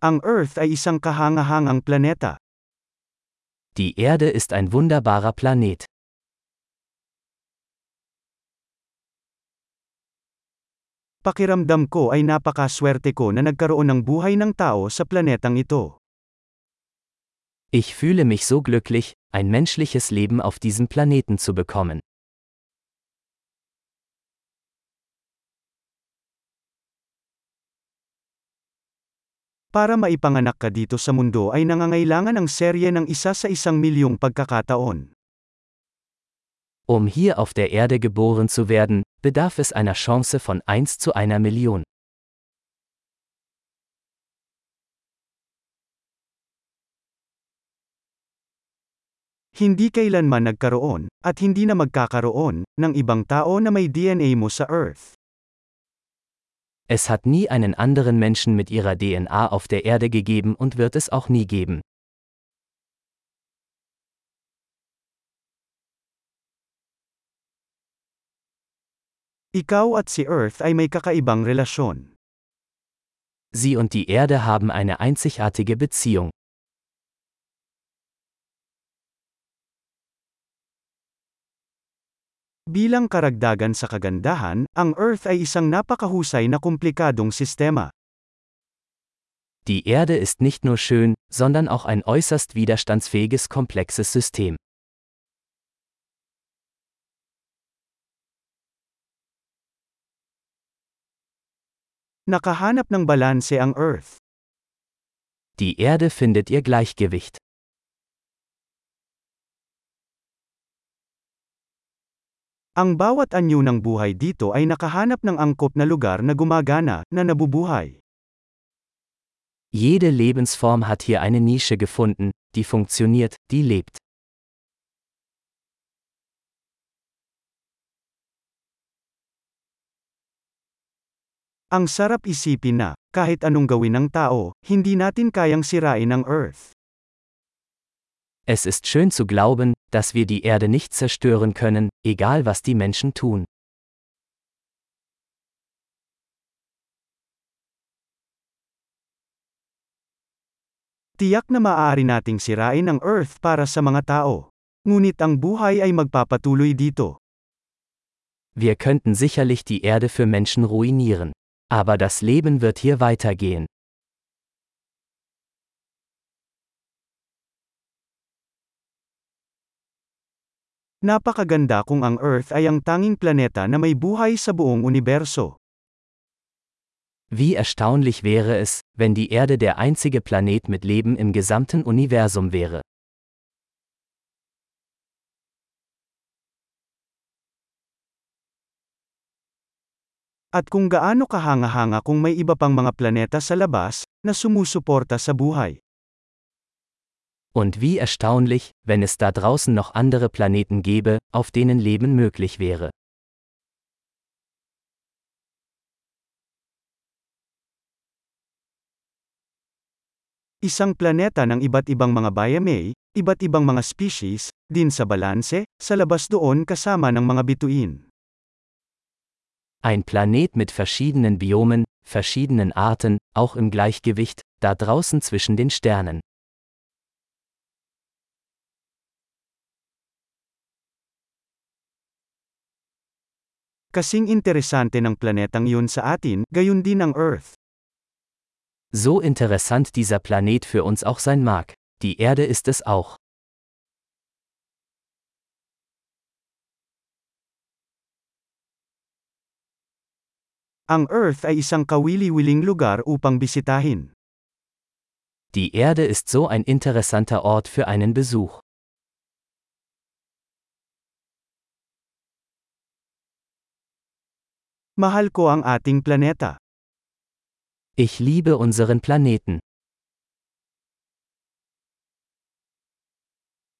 Ang Earth ay isang kahangahangang planeta. Die Erde ist ein wunderbarer Planet. Pakiramdam ko ay napakaswerte ko na nagkaroon ng buhay ng tao sa planetang ito. Ich fühle mich so glücklich, ein menschliches Leben auf diesem Planeten zu bekommen. Para maipanganak ka dito sa mundo ay nangangailangan ng serye ng isa sa isang milyong pagkakataon. Um hier auf der Erde geboren zu werden, bedarf es einer Chance von 1 zu einer Million. Hindi kailanman nagkaroon, at hindi na magkakaroon, ng ibang tao na may DNA mo sa Earth. Es hat nie einen anderen Menschen mit ihrer DNA auf der Erde gegeben und wird es auch nie geben. Ikaw at si Earth ay may kakaibang relasyon. Sie und die Erde haben eine einzigartige Beziehung. Bilang karagdagan sa kagandahan, ang Earth ay isang napakahusay na komplikadong sistema. Die Erde ist nicht nur schön, sondern auch ein äußerst widerstandsfähiges komplexes System. Nakahanap ng balanse ang Earth. Die Erde findet ihr Gleichgewicht. Ang bawat anyo ng buhay dito ay nakahanap ng angkop na lugar na gumagana, na nabubuhay. Jede Lebensform hat hier eine Nische gefunden, die funktioniert, die lebt. Ang sarap isipin na, kahit anong gawin ng tao, hindi natin kayang sirain ang Earth. Es ist schön zu glauben, dass wir die Erde nicht zerstören können, egal was die Menschen tun. Tiyak na maaari nating sirain ang Earth para sa mga tao. Ngunit ang buhay ay magpapatuloy dito. Wir könnten sicherlich die Erde für Menschen ruinieren. Aber das Leben wird hier weitergehen. Napakaganda kung ang Earth ay ang tanging planeta na may buhay sa buong universo. Wie erstaunlich wäre es, wenn die Erde der einzige Planet mit Leben im gesamten Universum wäre. At kung gaano kahanga-hanga kung may iba pang mga planeta sa labas, na sumusuporta sa buhay. Und wie erstaunlich, wenn es da draußen noch andere Planeten gäbe, auf denen Leben möglich wäre. Isang planeta ng iba't ibang mga biome, iba't ibang mga species, din sa balanse, sa labas doon kasama ng mga bituin. Ein Planet mit verschiedenen Biomen, verschiedenen Arten, auch im Gleichgewicht, da draußen zwischen den Sternen. Kasing interesante ng planetang yun sa atin, gayon din ang Earth. So interessant dieser Planet für uns auch sein mag, die Erde ist es auch. Ang Earth ay isang kawili-wiling lugar upang bisitahin. Die Erde ist so ein interessanter Ort für einen Besuch. Mahal ko ang ating planeta. Ich liebe unseren Planeten.